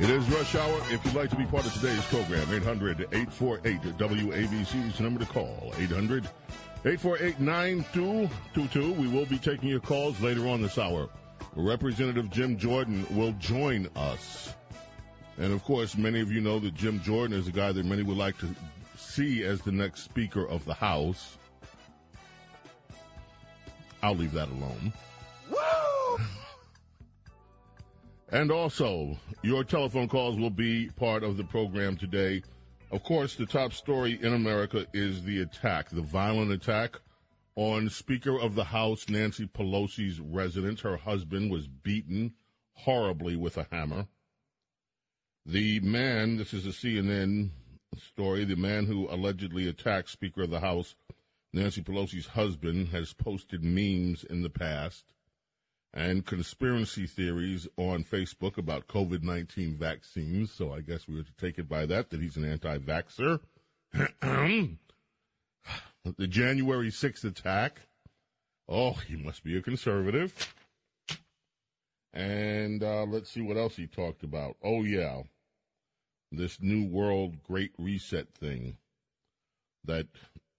It is Rush Hour. If you'd like to be part of today's program, 800-848-WABC is the number to call. 800-848-9222. We will be taking your calls later on this hour. Representative Jim Jordan will join us. And of course, many of you know that Jim Jordan is a guy that many would like to see as the next Speaker of the House. I'll leave that alone. And also, your telephone calls will be part of the program today. Of course, the top story in America is the attack, the violent attack on Speaker of the House Nancy Pelosi's residence. Her husband was beaten horribly with a hammer. The man, this is a CNN story, the man who allegedly attacked Speaker of the House Nancy Pelosi's husband has posted memes in the past and conspiracy theories on Facebook about COVID 19 vaccines. So I guess we were to take it by that, that he's an anti vaxxer. the January 6th attack. Oh, he must be a conservative. And uh, let's see what else he talked about. Oh, yeah. This New World Great Reset thing. That,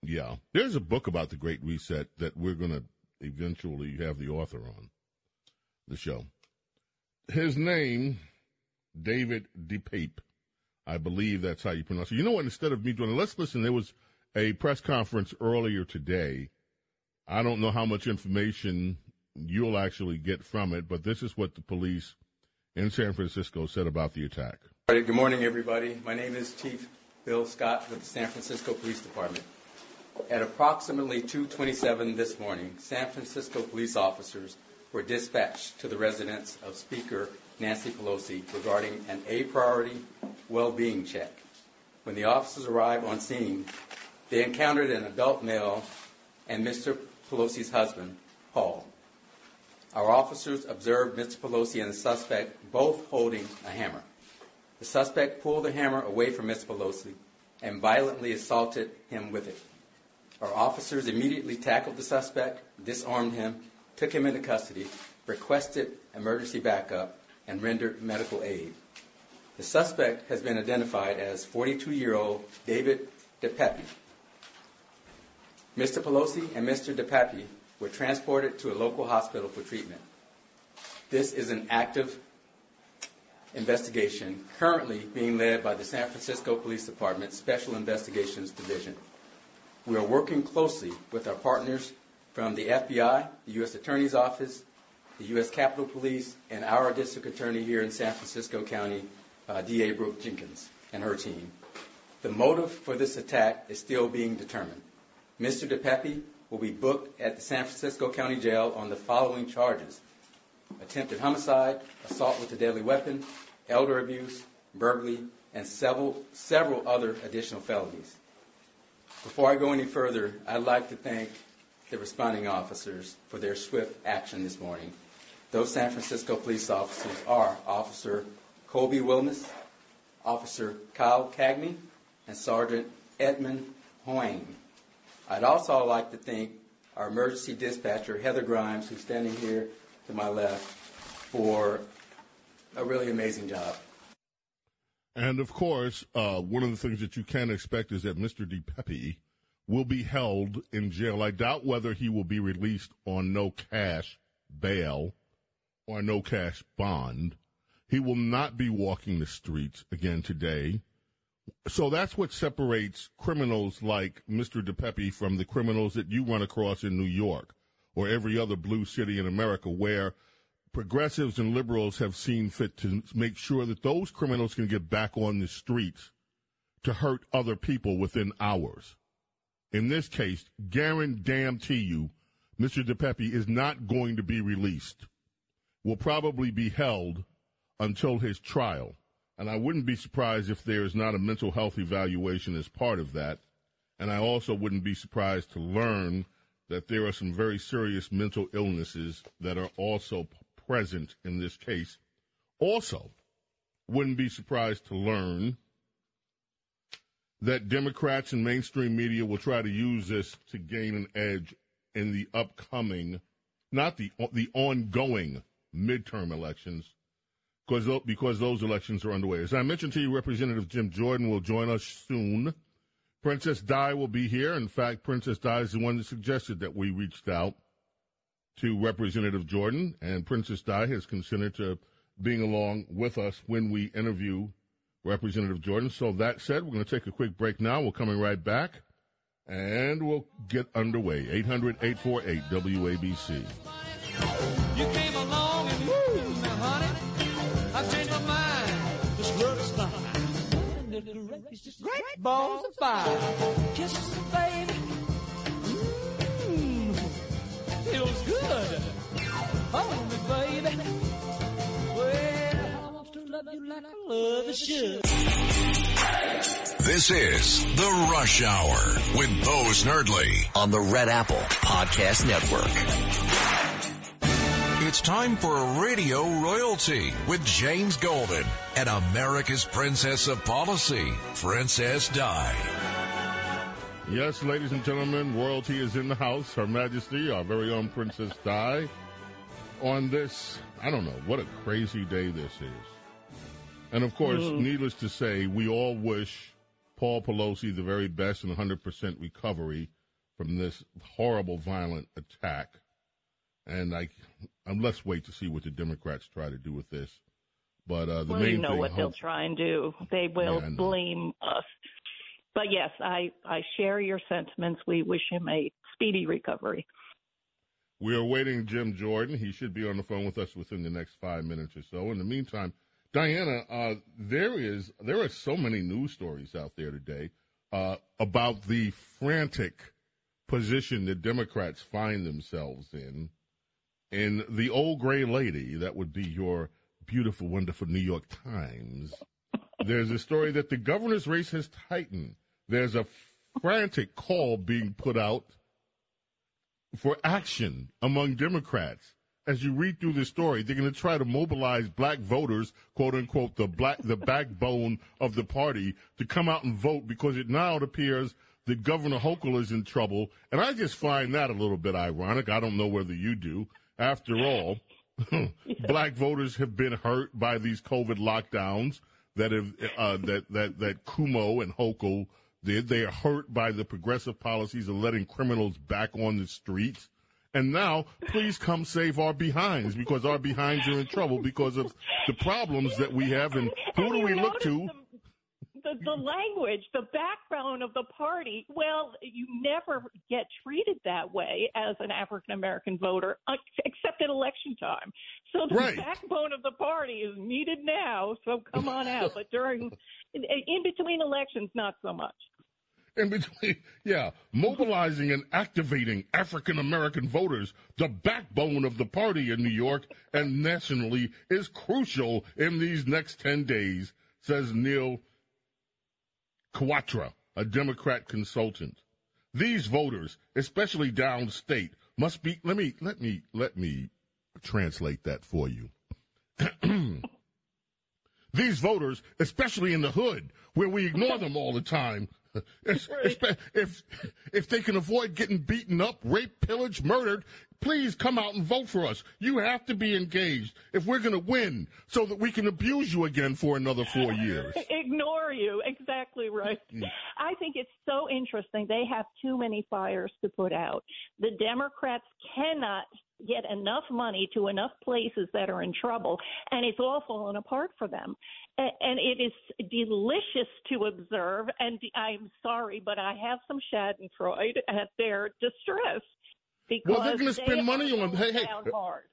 yeah. There's a book about the Great Reset that we're going to eventually have the author on the show. His name, David DePape. I believe that's how you pronounce it. You know what? Instead of me doing it, let's listen. There was a press conference earlier today. I don't know how much information you'll actually get from it, but this is what the police in San Francisco said about the attack. Good morning, everybody. My name is Chief Bill Scott with the San Francisco Police Department. At approximately 2:27 this morning, San Francisco police officers were dispatched to the residence of Speaker Nancy Pelosi regarding an A priority well-being check. When the officers arrived on scene, they encountered an adult male and Mr. Pelosi's husband, Paul. Our officers observed Mr. Pelosi and the suspect both holding a hammer. The suspect pulled the hammer away from Mr. Pelosi and violently assaulted him with it. Our officers immediately tackled the suspect, disarmed him, took him into custody, requested emergency backup, and rendered medical aid. The suspect has been identified as 42-year-old David DePape. Mr. Pelosi and Mr. DePape were transported to a local hospital for treatment. This is an active investigation currently being led by the San Francisco Police Department Special Investigations Division. We are working closely with our partners from the FBI, the U.S. Attorney's Office, the U.S. Capitol Police, and our district attorney here in San Francisco County, uh, D.A. Brooke Jenkins, and her team. The motive for this attack is still being determined. Mr. DePape will be booked at the San Francisco County Jail on the following charges attempted homicide, assault with a deadly weapon, elder abuse, burglary, and several, several other additional felonies. Before I go any further, I'd like to thank the responding officers for their swift action this morning. Those San Francisco police officers are Officer Kolby Wilmes, Officer Kyle Cagney, and Sergeant Edmund Hoang. I'd also like to thank our emergency dispatcher, Heather Grimes, who's standing here to my left, for a really amazing job. And of course, uh, one of the things that you can expect is that Mr. DePape will be held in jail. I doubt whether he will be released on no cash bail or no cash bond. He will not be walking the streets again today. so that's what separates criminals like Mr. DePape from the criminals that you run across in New York or every other blue city in America where progressives and liberals have seen fit to make sure that those criminals can get back on the streets to hurt other people within hours. In this case, guarantee you, Mr. DePape is not going to be released. Will probably be held until his trial. And I wouldn't be surprised if there is not a mental health evaluation as part of that. And I also wouldn't be surprised to learn that there are some very serious mental illnesses that are also present in this case. Also, wouldn't be surprised to learn that Democrats and mainstream media will try to use this to gain an edge in the upcoming, not the the ongoing midterm elections, because because those elections are underway. As I mentioned to you, Representative Jim Jordan will join us soon. Princess Di will be here. In fact, Princess Di is the one that suggested that we reached out to Representative Jordan, and Princess Di has consented to being along with us when we interview Representative Jordan. So that said, we're going to take a quick break now. We're coming right back, and we'll get underway. 800 848 WABC. You came along and woo, honey. I changed my mind. This love is fine. Great balls of fire. Kisses, baby. Mmm. Feels good. Hold This is The Rush Hour with Bo Snerdley on the Red Apple Podcast Network. It's time for Radio Royalty with James Golden and America's Princess of Policy, Princess Di. Yes, ladies and gentlemen, royalty is in the house. Her Majesty, our very own Princess Di. On this, I don't know, what a crazy day this is. And of course, mm. needless to say, we all wish Paul Pelosi the very best and 100% recovery from this horrible, violent attack. And I, um, let's wait to see what the Democrats try to do with this. But uh, the well, main you know thing, what hope- they'll try and do. They will yeah, blame us. But yes, I I share your sentiments. We wish him a speedy recovery. We are awaiting Jim Jordan. He should be on the phone with us within the next five minutes or so. In the meantime, Diana, uh, there is there are so many news stories out there today uh, about the frantic position that Democrats find themselves in and the old gray lady, that would be your beautiful, wonderful New York Times. There's a story that the governor's race has tightened. There's a frantic call being put out for action among Democrats. As you read through this story, they're going to try to mobilize black voters, quote unquote, the black, the backbone of the party, to come out and vote because it now appears that Governor Hochul is in trouble. And I just find that a little bit ironic. I don't know whether you do. After all, black voters have been hurt by these COVID lockdowns that have uh, that that that Cuomo and Hochul did. They are hurt by the progressive policies of letting criminals back on the streets. And now, please come save our behinds because our behinds are in trouble because of the problems that we have. And who do we look to? the, the language, the backbone of the party. Well, you never get treated that way as an African American voter, uh, except at election time. So the right. backbone of the party is needed now. So come on out. but during, in, in between elections, not so much in between, yeah, mobilizing and activating African American voters, the backbone of the party in New York and nationally, is crucial in these next 10 days, says Neal Kwatra, a Democrat consultant. These voters, especially downstate, must be let me let me let me translate that for you. These voters, especially in the hood, where we ignore them all the time, if, if if they can avoid getting beaten up, raped, pillaged, murdered, please come out and vote for us. You have to be engaged if we're going to win, so that we can abuse you again for another four years. Ignore you, exactly right. Mm. I think it's so interesting. They have too many fires to put out. The Democrats cannot get enough money to enough places that are in trouble, and it's all fallen apart for them. And it is delicious to observe. And I'm sorry, but I have some Schadenfreude at their distress. Because well, they're going to spend money on. Hey, hey, hard.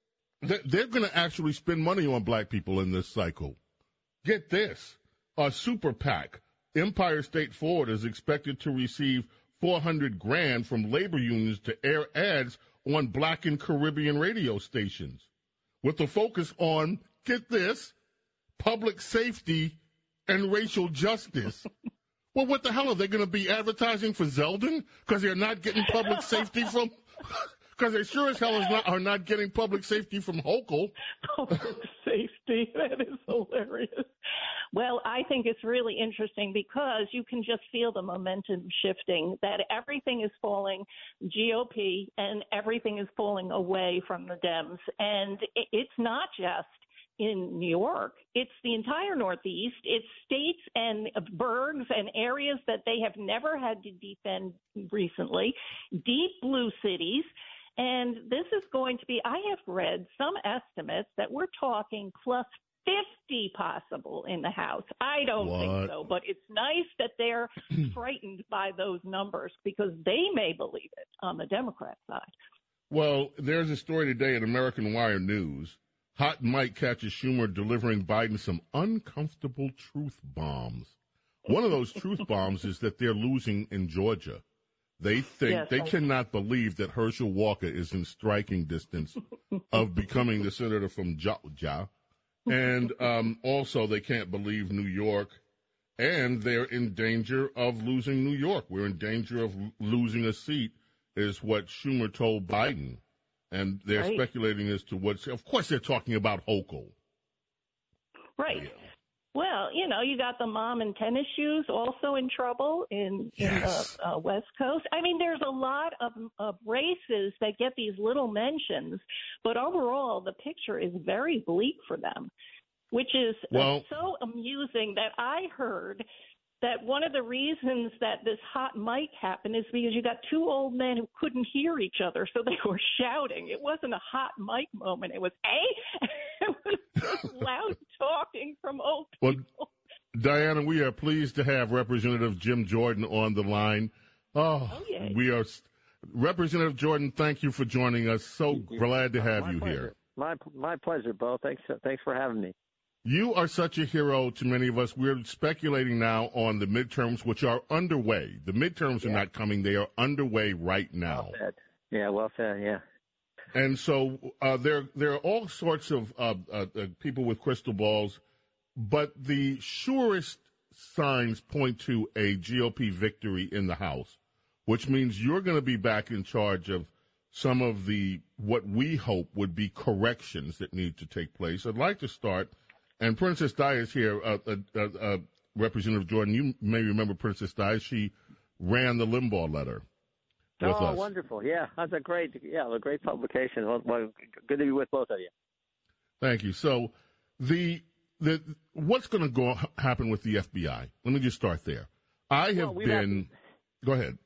they're going to actually spend money on black people in this cycle. Get this: a super PAC, Empire State Forward, is expected to receive 400 grand from labor unions to air ads on black and Caribbean radio stations with a focus on, get this, public safety and racial justice. well, what the hell are they going to be advertising for Zeldin because they're not getting public safety from? Because they sure as hell not, are not getting public safety from Hochul. Public safety, that is hilarious. Well, I think it's really interesting because you can just feel the momentum shifting, that everything is falling GOP and everything is falling away from the Dems. And it's not just in New York. It's the entire Northeast. It's states and burgs and areas that they have never had to defend recently, deep blue cities. And this is going to be, I have read some estimates that we're talking plus 50 possible in the House. I don't what? think so, but it's nice that they're frightened by those numbers because they may believe it on the Democrat side. Well, there's a story today in American Wire News. Hot Mic catches Schumer delivering Biden some uncomfortable truth bombs. One of those truth bombs is that they're losing in Georgia. They think yes, they I... cannot believe that Herschel Walker is in striking distance of becoming the senator from Georgia and um, also they can't believe New York, and they're in danger of losing New York. We're in danger of losing a seat, is what Schumer told Biden, and they're right. speculating as to what's. Of course, they're talking about Hochul. Right. Yeah. Well, you know, you got the mom in tennis shoes also in trouble in, yes. in the uh, West Coast. I mean, there's a lot of, of races that get these little mentions, but overall, the picture is very bleak for them, which is well, so amusing that I heard that one of the reasons that this hot mic happened is because you got two old men who couldn't hear each other, so they were shouting. It wasn't a hot mic moment. It was a it was loud talking from old people. Well, Diana, we are pleased to have Representative Jim Jordan on the line. Oh, oh yeah. we are. Representative Jordan, thank you for joining us. So glad to have my you pleasure. here. My my pleasure, Bo. Thanks thanks for having me. You are such a hero to many of us. We're speculating now on the midterms, which are underway. The midterms yeah. are not coming; they are underway right now. Well. Yeah, well said. Yeah. And so uh, there, there are all sorts of uh, uh, people with crystal balls, but the surest signs point to a GOP victory in the House, which means you're going to be back in charge of some of the what we hope would be corrections that need to take place. I'd like to start and Princess Di is here. Uh, uh, uh, uh, Representative Jordan, you may remember Princess Di. She ran the Limbaugh letter. With oh, us. wonderful! Yeah, that's a great, yeah, a great publication. Well, well, good to be with both of you. Thank you. So, the the what's going to go happen with the FBI? Let me just start there. I have well, been. Go ahead.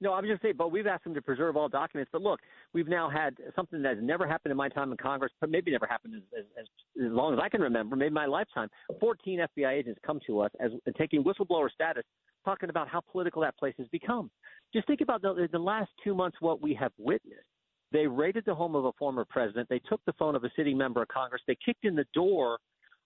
No, I'm just saying, but we've asked them to preserve all documents. But look, we've now had something that has never happened in my time in Congress, but maybe never happened as, as, as long as I can remember, maybe my lifetime. 14 FBI agents come to us as taking whistleblower status, talking about how political that place has become. Just think about the, the last two months what we have witnessed. They raided the home of a former president. They took the phone of a sitting member of Congress. They kicked in the door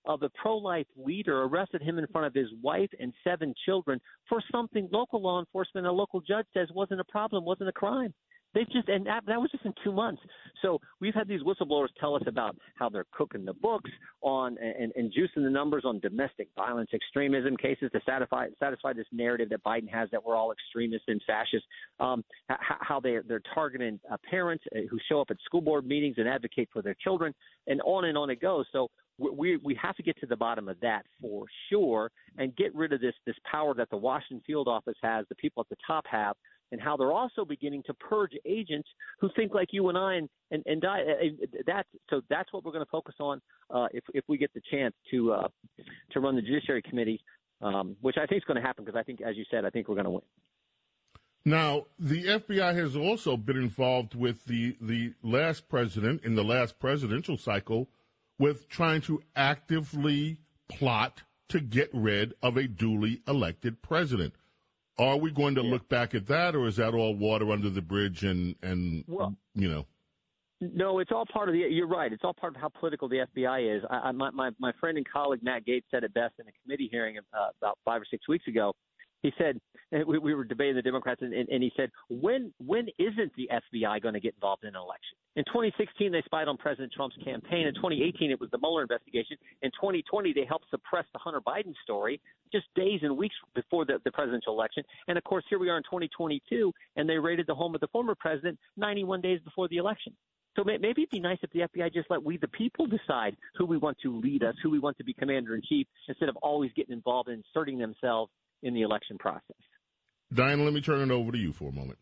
of a pro life leader, arrested him in front of his wife and seven children for something local law enforcement, a local judge says wasn't a problem, wasn't a crime. They just and that, that was just in two months. So we've had these whistleblowers tell us about how they're cooking the books on and, and juicing the numbers on domestic violence, extremism cases to satisfy satisfy this narrative that Biden has that we're all extremists and fascists. Um, how they they're targeting uh, parents uh, who show up at school board meetings and advocate for their children, and on and on it goes. So we we have to get to the bottom of that for sure and get rid of this this power that the Washington field office has, the people at the top have, and how they're also beginning to purge agents who think like you and I and and, and Di. That so that's what we're going to focus on uh, if if we get the chance to uh, to run the Judiciary Committee, um, which I think is going to happen because I think, as you said, I think we're going to win. Now, the FBI has also been involved with the, the last president in the last presidential cycle with trying to actively plot to get rid of a duly elected president. Are we going to yeah. look back at that, or is that all water under the bridge and, and well, you know? No, it's all part of the. You're right. It's all part of how political the FBI is. I, I, my, my my friend and colleague Matt Gaetz said it best in a committee hearing uh, about five or six weeks ago he said we, we were debating the Democrats, and, and, and he said, when when isn't the FBI going to get involved in an election? In 2016, they spied on President Trump's campaign. In 2018, it was the Mueller investigation. In 2020, they helped suppress the Hunter Biden story just days and weeks before the, the presidential election. And of course, here we are in 2022, and they raided the home of the former president 91 days before the election. So maybe it'd be nice if the FBI just let we, the people, decide who we want to lead us, who we want to be commander in chief, instead of always getting involved and inserting themselves in the election process. Diana, let me turn it over to you for a moment.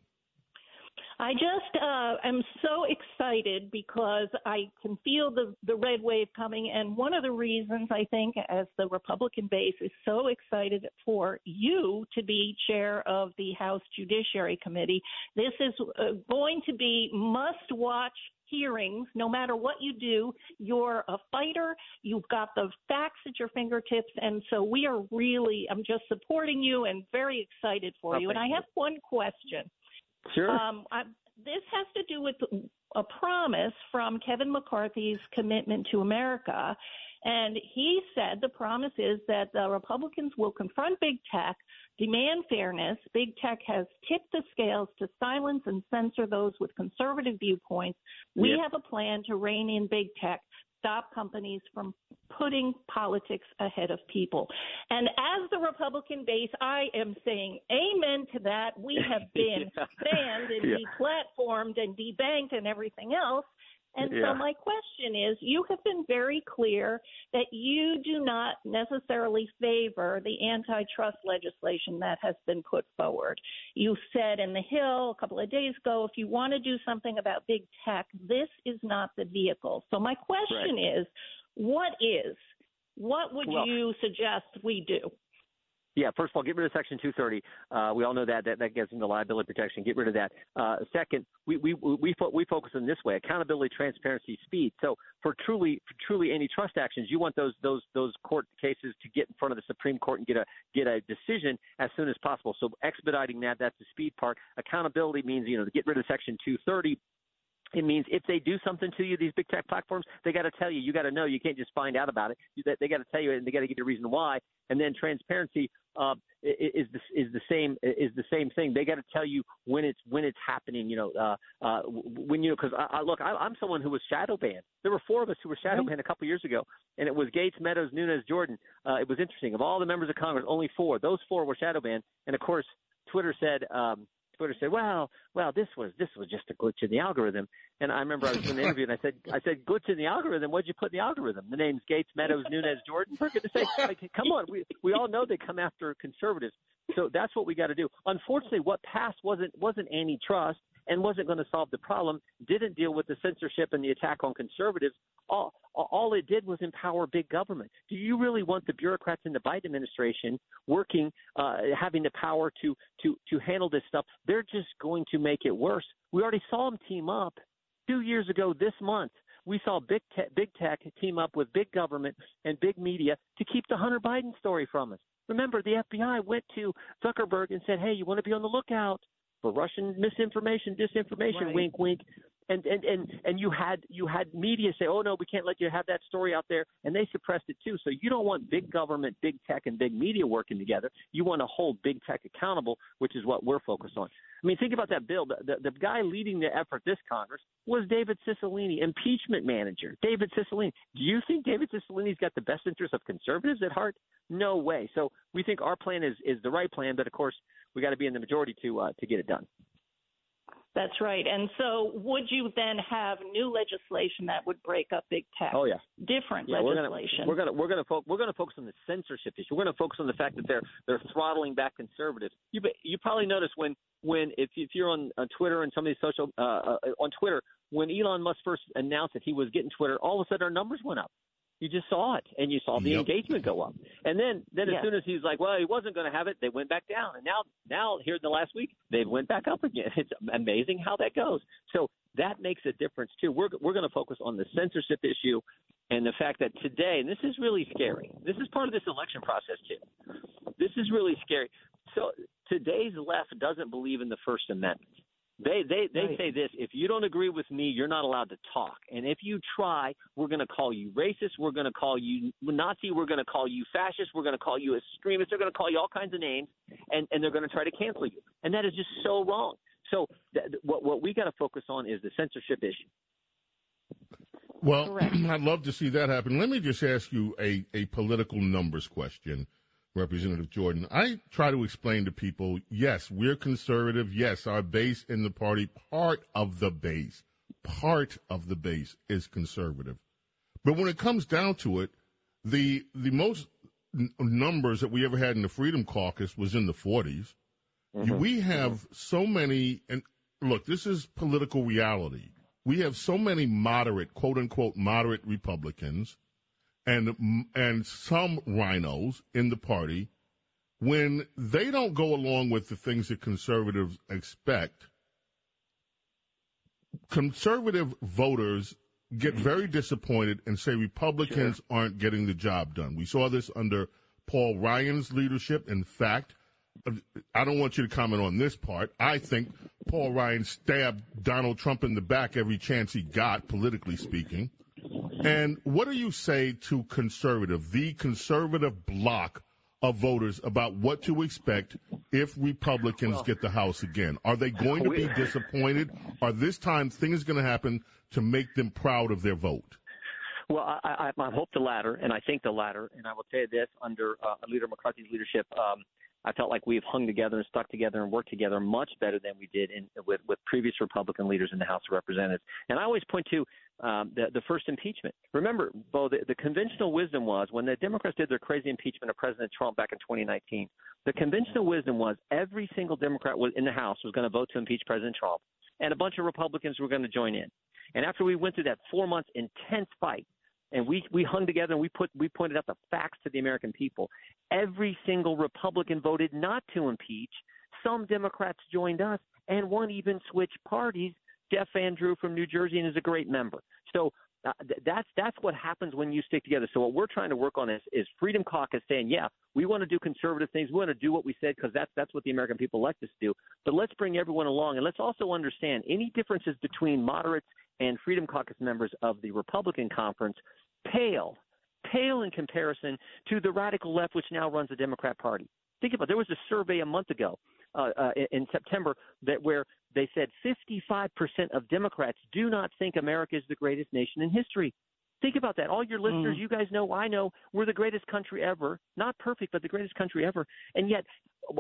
I just uh, am so excited because I can feel the, the red wave coming. And one of the reasons I think, as the Republican base is so excited for you to be chair of the House Judiciary Committee, this is uh, going to be must watch hearings, no matter what you do, you're a fighter. You've got the facts at your fingertips. And so we are really, I'm just supporting you and very excited for you. And I have one question. Sure. Um, I, this has to do with a promise from Kevin McCarthy's commitment to America. And he said the promise is that the Republicans will confront big tech, demand fairness. Big tech has tipped the scales to silence and censor those with conservative viewpoints. We yep. have a plan to rein in big tech, stop companies from putting politics ahead of people. And as the Republican base, I am saying amen to that. We have been banned and yeah. deplatformed and debanked and everything else. And yeah. so my question is, you have been very clear that you do not necessarily favor the antitrust legislation that has been put forward. You said in the Hill a couple of days ago, if you want to do something about big tech, this is not the vehicle. So my question right. is, what is? What would well, you suggest we do? Yeah, first of all, get rid of Section 230. Uh, we all know that, that that gets into liability protection. Get rid of that. Uh, second, we we we, fo- we focus on this way: accountability, transparency, speed. So for truly for truly antitrust actions, you want those those those court cases to get in front of the Supreme Court and get a get a decision as soon as possible. So expediting that that's the speed part. Accountability means you know to get rid of Section 230 it means if they do something to you, these big tech platforms, they got to tell you. You got to know. You can't just find out about it. They, they got to tell you, and they got to give you a reason why. And then transparency uh, is the is the same is the same thing. They got to tell you when it's when it's happening. You know, uh, uh, when you because I, I, look, I, I'm someone who was shadow banned. There were four of us who were shadow banned a couple years ago, and it was Gaetz, Meadows, Nunes, Jordan. Uh, it was interesting. Of all the members of Congress, only four. Those four were shadow banned, and of course, Twitter said. Um, Twitter said, "Well, well, this was this was just a glitch in the algorithm." And I remember I was in an interview and I said, "I said glitch in the algorithm. What'd you put in the algorithm? The names Gaetz, Meadows, Nunes, Jordan. For goodness sake, like, come on. We we all know they come after conservatives, so that's what we got to do. Unfortunately, what passed wasn't wasn't antitrust and wasn't going to solve the problem, didn't deal with the censorship and the attack on conservatives. All, all it did was empower big government. Do you really want the bureaucrats in the Biden administration working, uh, having the power to, to, to handle this stuff? They're just going to make it worse. We already saw them team up two years ago this month. We saw big, te- big tech team up with big government and big media to keep the Hunter Biden story from us. Remember, the FBI went to Zuckerberg and said, "Hey, you want to be on the lookout for Russian misinformation, disinformation, right. wink, wink. And, and and and you had you had media say, oh no, we can't let you have that story out there, and they suppressed it too. So you don't want big government, big tech, and big media working together. You want to hold big tech accountable, which is what we're focused on. I mean, think about that bill. The, the, the guy leading the effort this Congress was David Cicilline, impeachment manager. David Cicilline. Do you think David Cicilline's got the best interests of conservatives at heart? No way. So we think our plan is is the right plan, but of course we got to be in the majority to uh, to get it done. That's right. And so, would you then have new legislation that would break up big tech? Oh yeah, different yeah, legislation. We're gonna we're gonna fo- we're gonna focus on the censorship issue. We're gonna focus on the fact that they're they're throttling back conservatives. You you probably noticed when when if if you're on, on Twitter and some of these social uh, uh, on Twitter when Elon Musk first announced that he was getting Twitter, all of a sudden our numbers went up. You just saw it, and you saw the Yep. engagement go up. And then, then as soon as he's like, "Well, he wasn't going to have it," they went back down. And now, now here in the last week, they went back up again. It's amazing how that goes. So that makes a difference too. We're we're going to focus on the censorship issue and the fact that today, and this is really scary. This is part of this election process too. This is really scary. So today's left doesn't believe in the First Amendment. They they they Right. say this: if you don't agree with me, you're not allowed to talk. And if you try, we're going to call you racist. We're going to call you Nazi. We're going to call you fascist. We're going to call you extremist. They're going to call you all kinds of names, and and they're going to try to cancel you. And that is just so wrong. So th- what what we got to focus on is the censorship issue. Well, Correct. I'd love to see that happen. Let me just ask you a, a political numbers question, Representative Jordan. I try to explain to people yes, we're conservative. Yes, our base in the party, part of the base, part of the base is conservative. But when it comes down to it, the the most n- numbers that we ever had in the Freedom Caucus was in the 40s. Mm-hmm. We have so many, and look, this is political reality. We have so many moderate, quote unquote, moderate Republicans, and and some RINOs in the party. When they don't go along with the things that conservatives expect, conservative voters get mm. very disappointed and say Republicans aren't getting the job done. We saw this under Paul Ryan's leadership. In fact, I don't want you to comment on this part. I think Paul Ryan stabbed Donald Trump in the back every chance he got, politically speaking. And what do you say to conservative, the conservative bloc of voters about what to expect if Republicans get the House again? Are they going to be disappointed? Are this time things going to happen to make them proud of their vote? Well, I, I, I hope the latter, and I think the latter. And I will tell you this: under uh, Leader McCarthy's leadership, um, I felt like we've hung together and stuck together and worked together much better than we did in, with with previous Republican leaders in the House of Representatives. And I always point to um, the the first impeachment. Remember, Bo, the, the conventional wisdom was when the Democrats did their crazy impeachment of President Trump back in 2019. The conventional wisdom was every single Democrat in the House was going to vote to impeach President Trump, and a bunch of Republicans were going to join in. And after we went through that four months intense fight, and we we hung together and we put we pointed out the facts to the American people. Every single Republican voted not to impeach. Some Democrats joined us, and one even switched parties. Jeff Van Drew from New Jersey and is a great member. So uh, th- that's that's what happens when you stick together. So what we're trying to work on is is Freedom Caucus saying, yeah, we want to do conservative things. We want to do what we said because that's that's what the American people elect us to do. But let's bring everyone along and let's also understand any differences between moderates and Freedom Caucus members of the Republican conference pale, pale in comparison to the radical left, which now runs the Democrat Party. Think about it. there was a survey a month ago uh, uh, in- September that where they said 55% of Democrats do not think America is the greatest nation in history. Think about that. All your listeners, you guys know, I know, we're the greatest country ever. Not perfect, but the greatest country ever. And yet,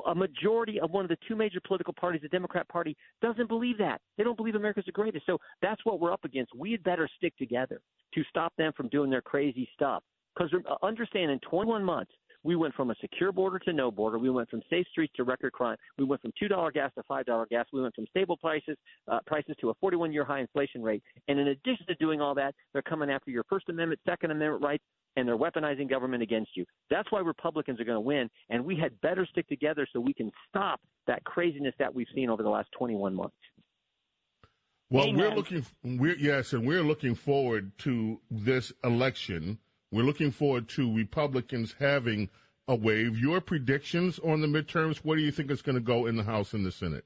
a majority of one of the two major political parties, the Democrat Party, doesn't believe that. They don't believe America's the greatest. So that's what we're up against. We had better stick together to stop them from doing their crazy stuff. Because understand, in 21 months, we went from a secure border to no border. We went from safe streets to record crime. We went from two dollar gas to five dollar gas. We went from stable prices uh, prices to a 41 year high inflation rate. And in addition to doing all that, they're coming after your First Amendment, Second Amendment rights, and they're weaponizing government against you. That's why Republicans are going to win. And we had better stick together so we can stop that craziness that we've seen over the last 21 months. Well, we're looking. We're yes, and we're looking forward to this election. We're looking forward to Republicans having a wave. Your predictions on the midterms? Where do you think it's going to go in the House and the Senate?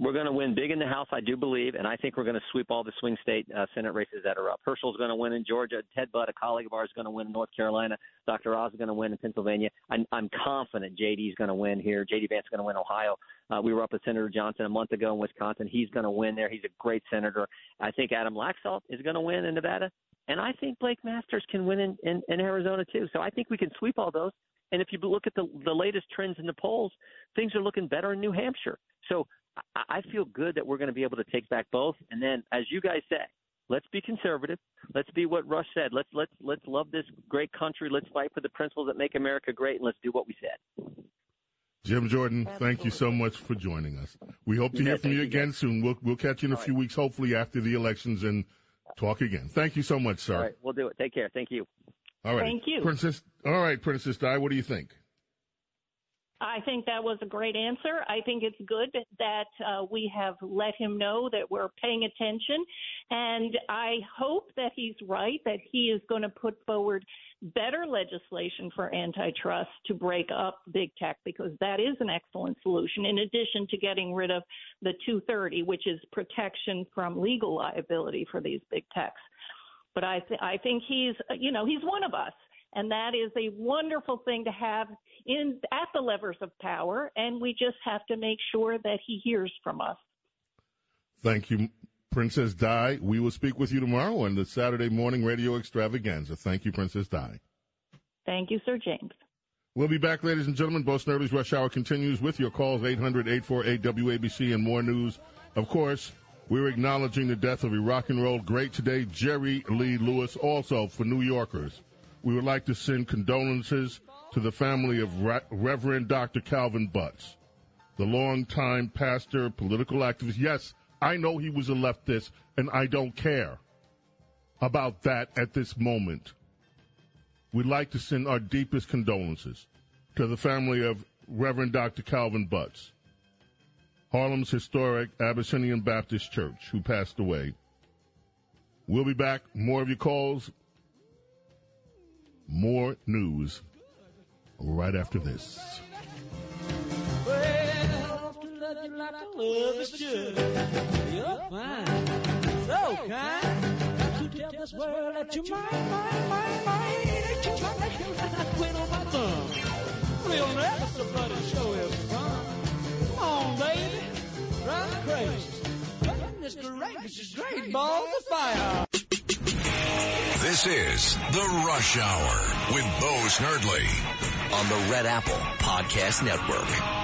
We're going to win big in the House, I do believe, and I think we're going to sweep all the swing state uh, Senate races that are up. Herschel's going to win in Georgia. Ted Budd, a colleague of ours, is going to win in North Carolina. Dr. Oz is going to win in Pennsylvania. I'm, I'm confident JD is going to win here. JD Vance is going to win Ohio. Uh, we were up with Senator Johnson a month ago in Wisconsin. He's going to win there. He's a great senator. I think Adam Laxalt is going to win in Nevada. And I think Blake Masters can win in, in, in Arizona, too. So I think we can sweep all those. And if you look at the, the latest trends in the polls, things are looking better in New Hampshire. So I, I feel good that we're going to be able to take back both. And then, as you guys say, let's be conservative. Let's be what Rush said. Let's let's let's love this great country. Let's fight for the principles that make America great, and let's do what we said. Jim Jordan, thank you so much for joining us. We hope to You hear from you Thank you, again soon. We'll we'll catch you in a few weeks, hopefully after the elections, and talk again. Thank you so much, sir. All right, we'll do it. Take care. Thank you. All right. Thank you. Princess. All right, Princess Di, what do you think? I think that was a great answer. I think it's good that uh, we have let him know that we're paying attention. And I hope that he's right, that he is going to put forward better legislation for antitrust to break up big tech, because that is an excellent solution, in addition to getting rid of the 230, which is protection from legal liability for these big techs. But I, th- I think he's, you know, he's one of us and that is a wonderful thing to have in at the levers of power and we just have to make sure that he hears from us thank you princess di we will speak with you tomorrow on the saturday morning radio extravaganza thank you princess di thank you sir james We'll be back, ladies and gentlemen. Bo Snerdley's Rush Hour continues with your calls 800 848 WABC and more news. Of course, we're acknowledging the death of a rock and roll great today, Jerry Lee Lewis, also for New Yorkers we would like to send condolences to the family of Re- Reverend Dr. Calvin Butts, the longtime pastor, political activist. Yes, I know he was a leftist, and I don't care about that at this moment. We'd like to send our deepest condolences to the family of Reverend Dr. Calvin Butts, Harlem's historic Abyssinian Baptist Church, who passed away. We'll be back. More of your calls more news right after this. Well, You're fine, so kind. Tell this world that you're. Ain't you trying to kill that queen on my thumb? We'll never somebody show is. Come on, baby, crazy. This is The Rush Hour with Bo Snerdley on the Red Apple Podcast Network.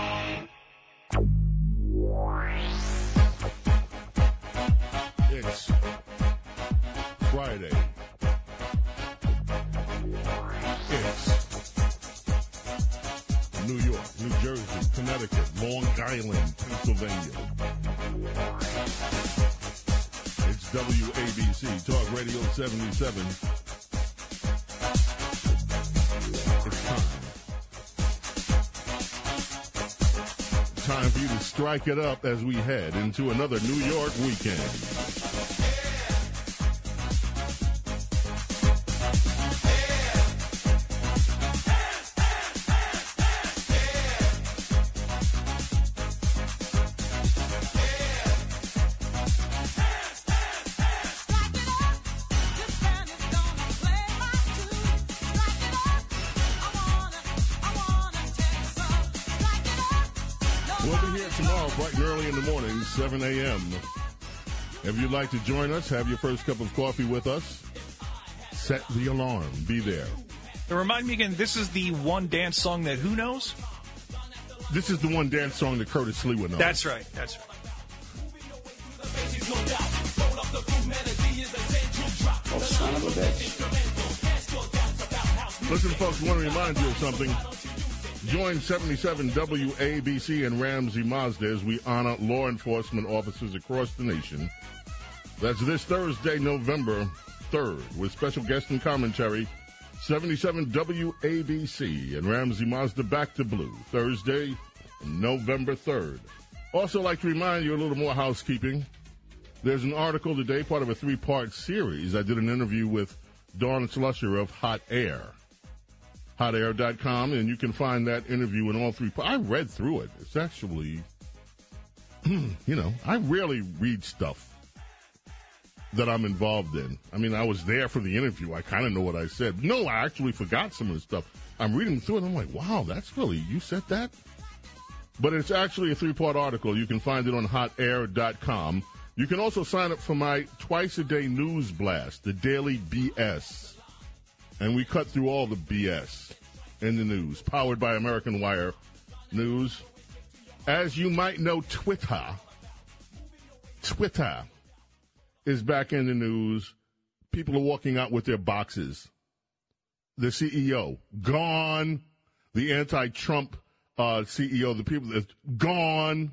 Friday. It's New York, New Jersey, Connecticut, Long Island, Pennsylvania. It's WABC Talk Radio 77. It's time. Time for you to strike it up as we head into another New York weekend. You'd like to join us, have your first cup of coffee with us, set the alarm. Be there. Now remind me again, this is the one dance song that who knows? This is the one dance song that Curtis Sliwa know. That's right. That's right. Oh, son of a bitch. Listen, folks, I want to remind you of something. Join 77 WABC and Ramsey Mazda as we honor law enforcement officers across the nation. That's this Thursday, November 3rd, with special guest and commentary. 77 WABC and Ramsey Mazda Back to Blue, Thursday, November 3rd. Also, like to remind you a little more housekeeping. There's an article today, part of a three part series. I did an interview with Dawn Slusher of Hot Air hotair.com, and you can find that interview in all three. I read through it. It's actually, you know, I rarely read stuff that I'm involved in. I mean, I was there for the interview. I kind of know what I said. No, I actually forgot some of the stuff. I'm reading through it. I'm like, wow, that's really, you said that? But it's actually a three part article. You can find it on hotair.com. You can also sign up for my twice a day news blast, the Daily BS and we cut through all the BS in the news. Powered by American Wire News. As you might know, Twitter, Twitter is back in the news. People are walking out with their boxes. The CEO gone. The anti-Trump uh, CEO, the people that's gone.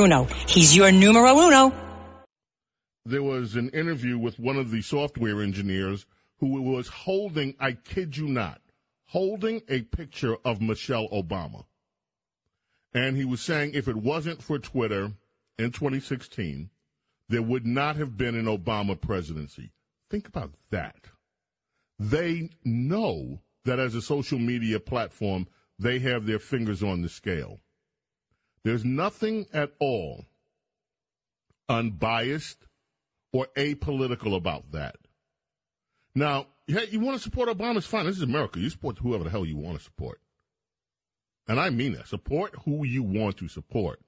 Bruno. He's your numero uno. There was an interview with one of the software engineers who was holding, I kid you not, holding a picture of Michelle Obama. And he was saying if it wasn't for Twitter in 2016, there would not have been an Obama presidency. Think about that. They know that as a social media platform, they have their fingers on the scale. There's nothing at all unbiased or apolitical about that. Now, hey, you want to support Obama? It's fine. This is America. You support whoever the hell you want to support. And I mean that. Support who you want to support.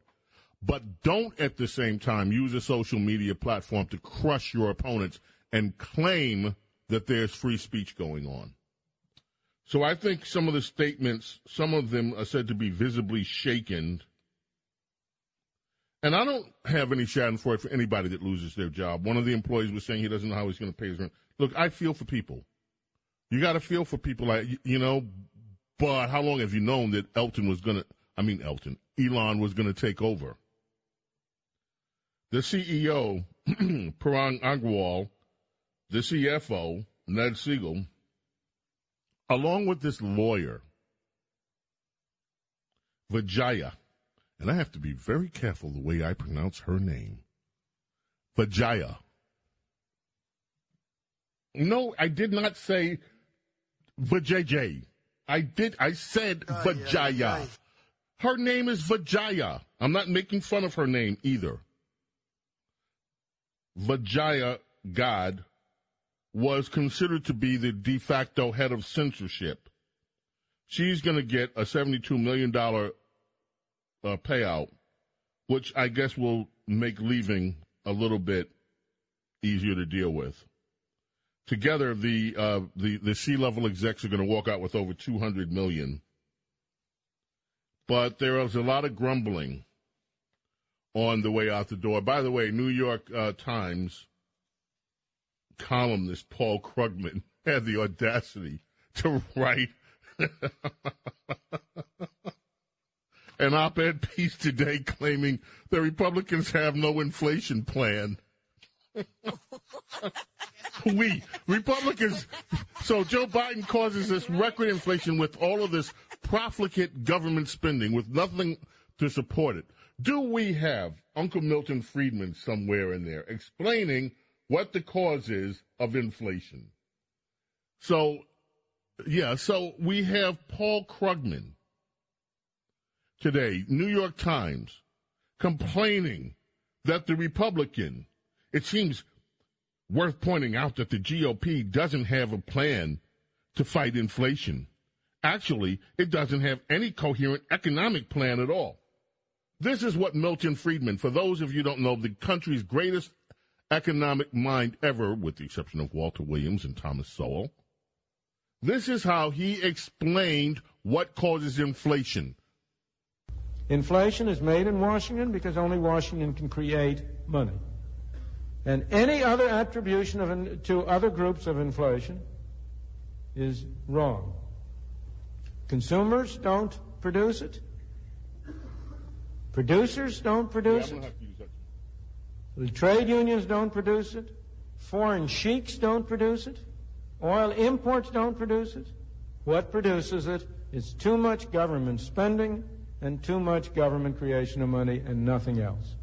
But don't at the same time use a social media platform to crush your opponents and claim that there's free speech going on. So I think some of the statements, some of them are said to be visibly shaken and I don't have any schadenfreude for anybody that loses their job. One of the employees was saying he doesn't know how he's going to pay his rent. Look, I feel for people. You got to feel for people, like you know. But how long have you known that Elton was going to? I mean, Elton, Elon was going to take over. The CEO, Parag Agrawal, the CFO, Ned Segal, along with this lawyer, Vijaya and I have to be very careful the way I pronounce her name. Vijaya. No, I did not say Vijay. I did. I said Vijaya. Yeah, her name is Vijaya. I'm not making fun of her name either. Vijaya Gadde was considered to be the de facto head of censorship. She's going to get a $72 million uh, payout, which I guess will make leaving a little bit easier to deal with. Together, the uh, the the C level execs are going to walk out with over two hundred million. But there was a lot of grumbling on the way out the door. By the way, New York uh, Times columnist Paul Krugman had the audacity to write an op ed piece today claiming the Republicans have no inflation plan. we, Republicans, so Joe Biden causes this record inflation with all of this profligate government spending with nothing to support it. Do we have Uncle Milton Friedman somewhere in there explaining what the cause is of inflation? So, yeah, so we have Paul Krugman today, New York Times, complaining that the Republican, it seems worth pointing out that the GOP doesn't have a plan to fight inflation. Actually, it doesn't have any coherent economic plan at all. This is what Milton Friedman, for those of you who don't know, the country's greatest economic mind ever, with the exception of Walter Williams and Thomas Sowell. This is how he explained what causes inflation. Inflation is made in Washington because only Washington can create money. And any other attribution of, to other groups of inflation is wrong. Consumers don't produce it. Producers don't produce yeah, it. The trade unions don't produce it. Foreign sheiks don't produce it. Oil imports don't produce it. What produces it is too much government spending and too much government creation of money and nothing else.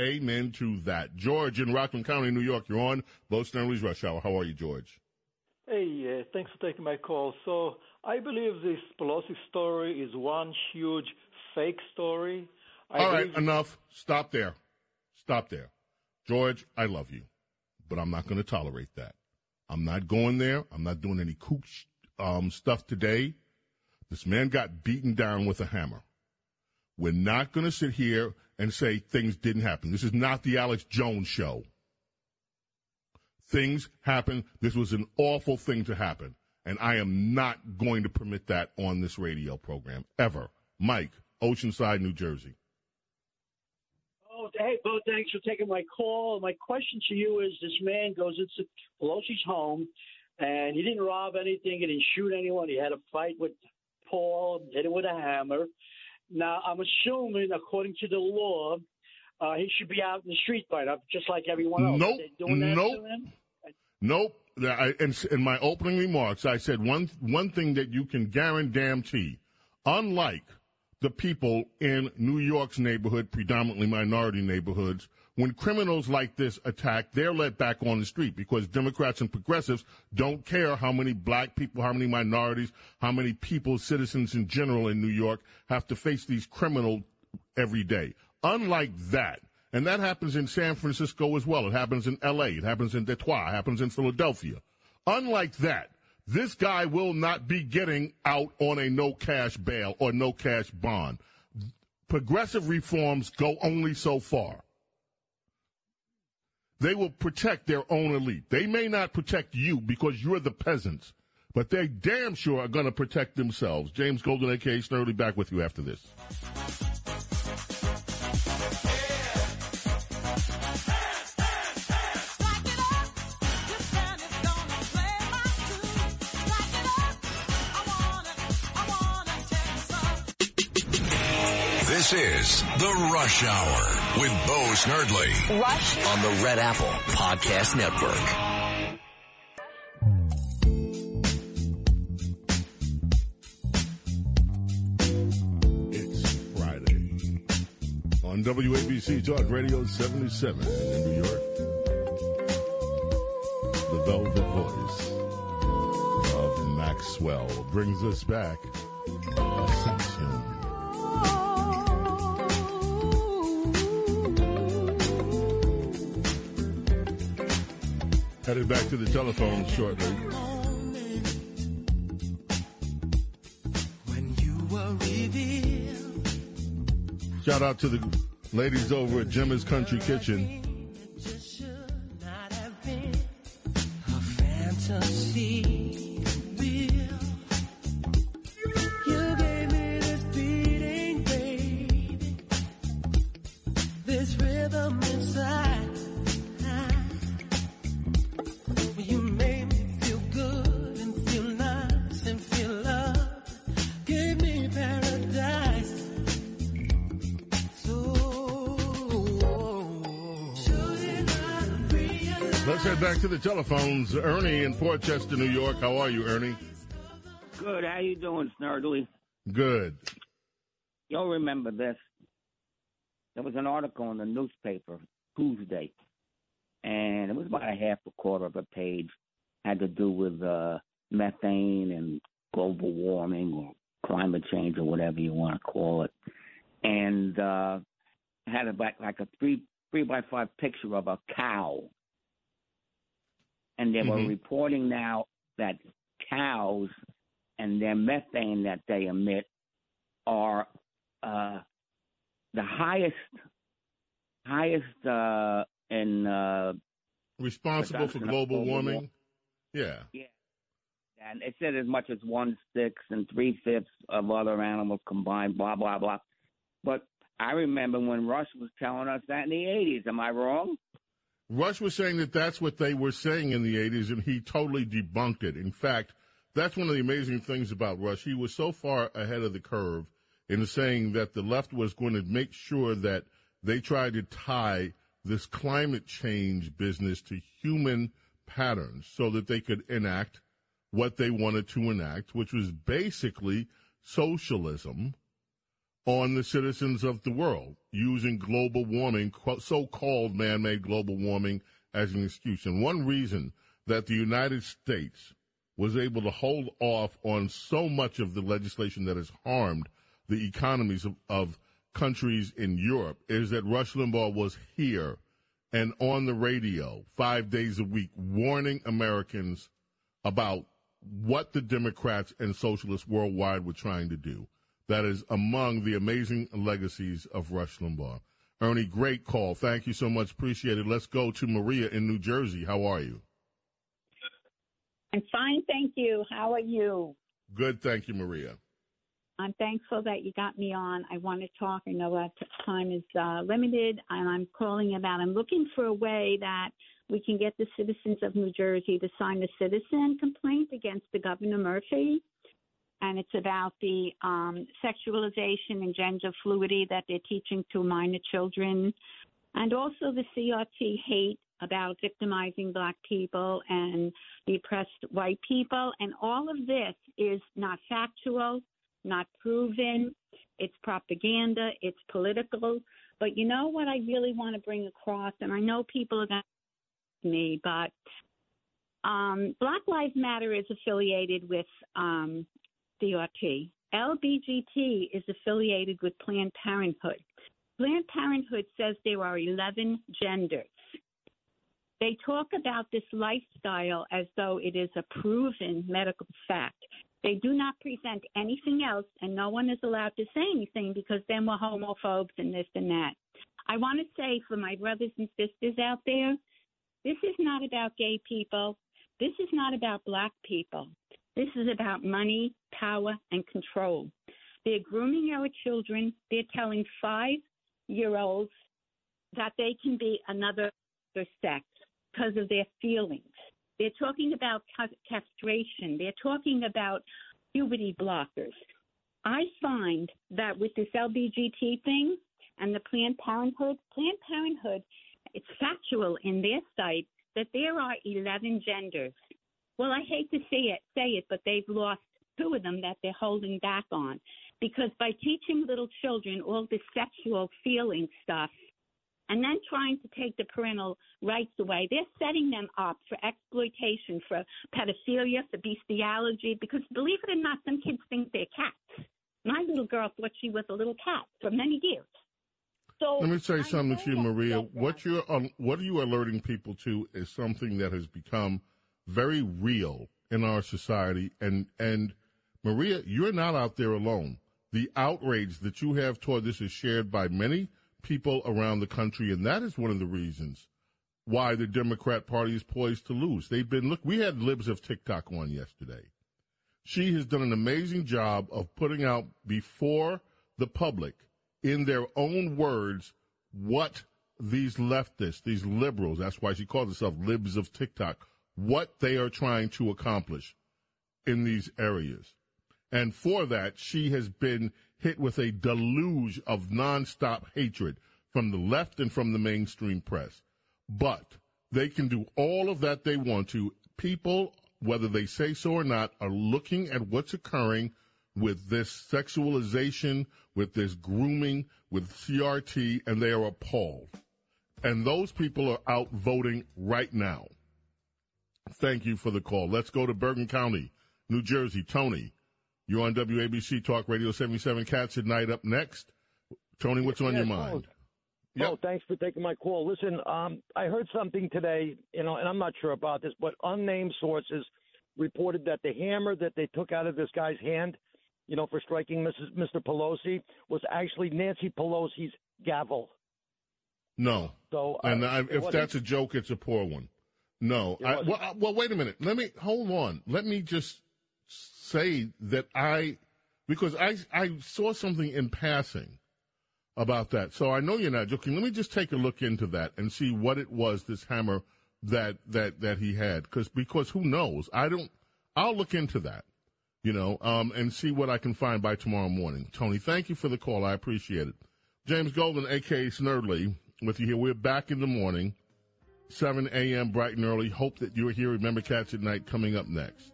Amen to that. George in Rockland County, New York, you're on Bo Snerdley's Rush Hour. How are you, George? Hey, uh, thanks for taking my call. So I believe this Pelosi story is one huge fake story. I All right, enough. Stop there. Stop there. George, I love you, but I'm not going to tolerate that. I'm not going there. I'm not doing any kook um, stuff today. This man got beaten down with a hammer. We're not going to sit here and say things didn't happen. This is not the Alex Jones show. Things happen. This was an awful thing to happen. And I am not going to permit that on this radio program ever. Mike, Oceanside, New Jersey. Oh, hey, Bo, thanks for taking my call. My question to you is this man goes into Pelosi's home and he didn't rob anything, he didn't shoot anyone. He had a fight with Paul, hit it with a hammer. Now, I'm assuming, according to the law, uh, he should be out in the street by now, just like everyone else. Nope. nope. Nope. I, in, in my opening remarks, I said one one thing that you can guarantee, unlike the people in New York's neighborhood, predominantly minority neighborhoods, when criminals like this attack, they're let back on the street because Democrats and progressives don't care how many black people, how many minorities, how many people, citizens in general in New York have to face these criminals every day. Unlike that, and that happens in San Francisco as well. It happens in LA. It happens in Detroit. It happens in Philadelphia. Unlike that, this guy will not be getting out on a no cash bail or no cash bond. Progressive reforms go only so far. They will protect their own elite. They may not protect you because you're the peasants, but they damn sure are going to protect themselves. James Golden, aka Snerdley, back with you after this. This is The Rush Hour with Bo Snerdley. Rush on the Red Apple Podcast Network. It's Friday on WABC Talk Radio 77 in New York. The velvet voice of Maxwell brings us back Headed back to the telephone shortly. Shout out to the ladies over at Gemma's Country Kitchen. Telephones. Ernie in Port Chester, New York. How are you, Ernie? Good. How you doing, Snerdley? Good. You'll remember this. There was an article in the newspaper Tuesday, and it was about a half a quarter of a page. Had to do with uh, methane and global warming or climate change or whatever you want to call it, and uh, had a, like like a three three by five picture of a cow, and they were Mhm. reporting now that cows and their methane that they emit are uh, the highest highest uh, in uh, Responsible for global warming? Yeah. Yeah, and it said as much as one sixth and three fifths of other animals combined. Blah blah blah. But I remember when Rush was telling us that in the '80s. Am I wrong? Rush was saying that that's what they were saying in the 80s, and he totally debunked it. In fact, that's one of the amazing things about Rush. He was so far ahead of the curve in saying that the left was going to make sure that they tried to tie this climate change business to human patterns so that they could enact what they wanted to enact, which was basically socialism on the citizens of the world using global warming, so called man made global warming, as an excuse. And one reason that the United States was able to hold off on so much of the legislation that has harmed the economies of, of countries in Europe is that Rush Limbaugh was here and on the radio five days a week warning Americans about what the Democrats and socialists worldwide were trying to do. That is among the amazing legacies of Rush Limbaugh. Ernie, great call. Thank you so much. Appreciate it. Let's go to Maria in New Jersey. How are you? I'm fine, thank you. How are you? Good, thank you, Maria. I'm thankful that you got me on. I want to talk. I know that time is uh, limited, and I'm calling about. I'm looking for a way that we can get the citizens of New Jersey to sign a citizen complaint against the Governor Murphy, and it's about the um, sexualization and gender fluidity that they're teaching to minor children, and also the CRT hate about victimizing black people and the oppressed white people. And all of this is not factual, not proven. It's propaganda, it's political. But you know what I really want to bring across, and I know people are going to me, but um, Black Lives Matter is affiliated with um, CRT. LBGT is affiliated with Planned Parenthood. Planned Parenthood says there are 11 genders. They talk about this lifestyle as though it is a proven medical fact. They do not present anything else, and no one is allowed to say anything because then we're homophobes and this and that. I want to say for my brothers and sisters out there, this is not about gay people. This is not about black people. This is about money, power, and control. They're grooming our children. They're telling five year olds that they can be another sex because of their feelings. They're talking about castration. They're talking about puberty blockers. I find that with this LBGT thing and the Planned Parenthood, Planned Parenthood, it's factual in their site that there are 11 genders. Well, I hate to say it, say it, but they've lost two of them that they're holding back on because by teaching little children all this sexual feeling stuff and then trying to take the parental rights away. They're setting them up for exploitation, for pedophilia, for bestiality, because believe it or not, some kids think they're cats. My little girl thought she was a little cat for many years. So let me say something to you, Maria. What you're um, what are you alerting people to is something that has become very real in our society, and and Maria, you're not out there alone. The outrage that you have toward this is shared by many people around the country, and that is one of the reasons why the Democrat Party is poised to lose. They've been look. We had libs of TikTok on yesterday. She has done an amazing job of putting out before the public, in their own words, what these leftists, these liberals, that's why she calls herself libs of TikTok, what they are trying to accomplish in these areas. And for that, she has been hit with a deluge of nonstop hatred from the left and from the mainstream press. But they can do all of that they want to. People, whether they say so or not, are looking at what's occurring with this sexualization, with this grooming, with CRT, and they are appalled. And those people are out voting right now. Thank you for the call. Let's go to Bergen County, New Jersey. Tony, you're on WABC Talk Radio 77 Cats at Night up next. Tony, what's on yes, your mind? Oh, thanks for taking my call. Listen, um, I heard something today, you know, and I'm not sure about this, but unnamed sources reported that the hammer that they took out of this guy's hand, you know, for striking Mrs. Mr. Pelosi, was actually Nancy Pelosi's gavel. No. So, uh, and I, if that's a joke, it's a poor one. No. I, well, well, wait a minute. Let me hold on. Let me just say that I, because I, I saw something in passing about that. So I know you're not joking. Let me just take a look into that and see what it was, this hammer that, that, that he had. Cause, because who knows? I don't, I'll look into that, you know, um, and see what I can find by tomorrow morning. Tony, thank you for the call. I appreciate it. James Golden, aka Snerdley, with you here. We're back in the morning, 7 a.m. bright and early. Hope that you're here. Remember Cats at Night coming up next.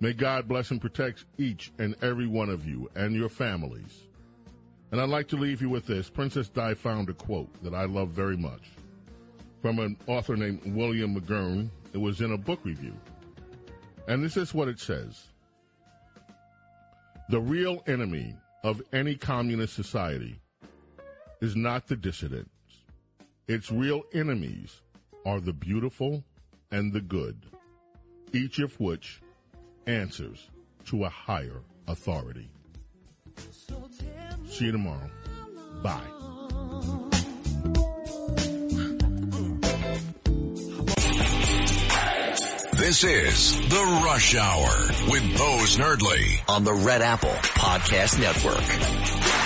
May God bless and protect each and every one of you and your families. And I'd like to leave you with this. Princess Di found a quote that I love very much from an author named William McGurn. It was in a book review. And this is what it says The real enemy of any communist society is not the dissidents, its real enemies are the beautiful and the good, each of which answers to a higher authority. See you tomorrow. Bye. This is The Rush Hour with Bo Snerdley on the Red Apple Podcast Network.